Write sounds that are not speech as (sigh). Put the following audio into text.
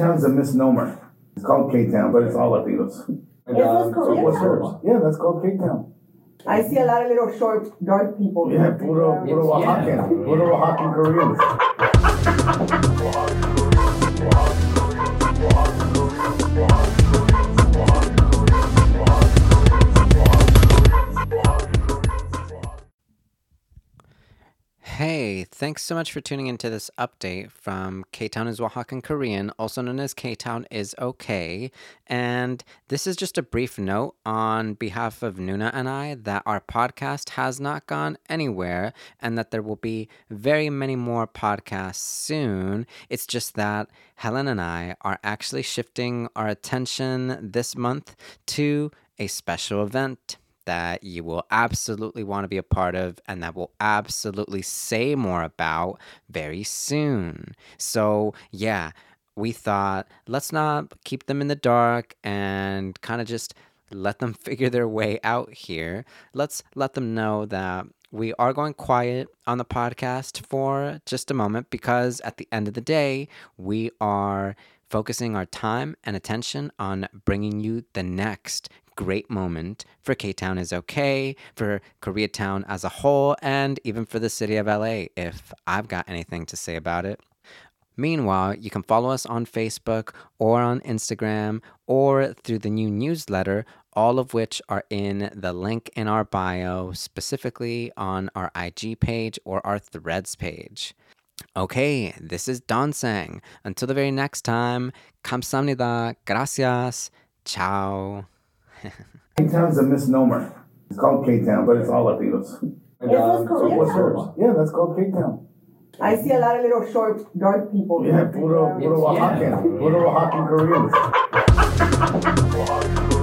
K-Town's a misnomer. It's called K-Town, but it's all Latinos. And, Is this um, so what's Koreatown? yours? Yeah, that's called K-Town. I see a lot of little short, dark people. Yeah, puro, puro Oaxacan, puro Oaxacan Koreans. (laughs) Hey, thanks so much for tuning into this update from K Town is Oaxacan Korean, also known as K Town is okay. And this is just a brief note on behalf of Nuna and I that our podcast has not gone anywhere and that there will be very many more podcasts soon. It's just that Helen and I are actually shifting our attention this month to a special event that you will absolutely want to be a part of and that we'll absolutely say more about very soon. So, yeah, we thought let's not keep them in the dark and kind of just let them (laughs) figure their way out here. Let's let them know that we are going quiet on the podcast for just a moment because at the end of the day, we are focusing our time and attention on bringing you the next great moment for K Town is okay, for Koreatown as a whole, and even for the city of LA if I've got anything to say about it. Meanwhile, you can follow us on Facebook or on Instagram or through the new newsletter, all of which are in the link in our bio, specifically on our IG page or our threads page. Okay, this is Don Sang. Until the very next time, 감사합니다. Gracias. Ciao. K Playtown's a misnomer. It's called K town, but it's all Latinos. And, um, so what's yours? Yeah, that's called K town. I see a lot of little short, dark people. Yeah, puro, puro Oaxacan. Puro Oaxacan Koreans. (laughs)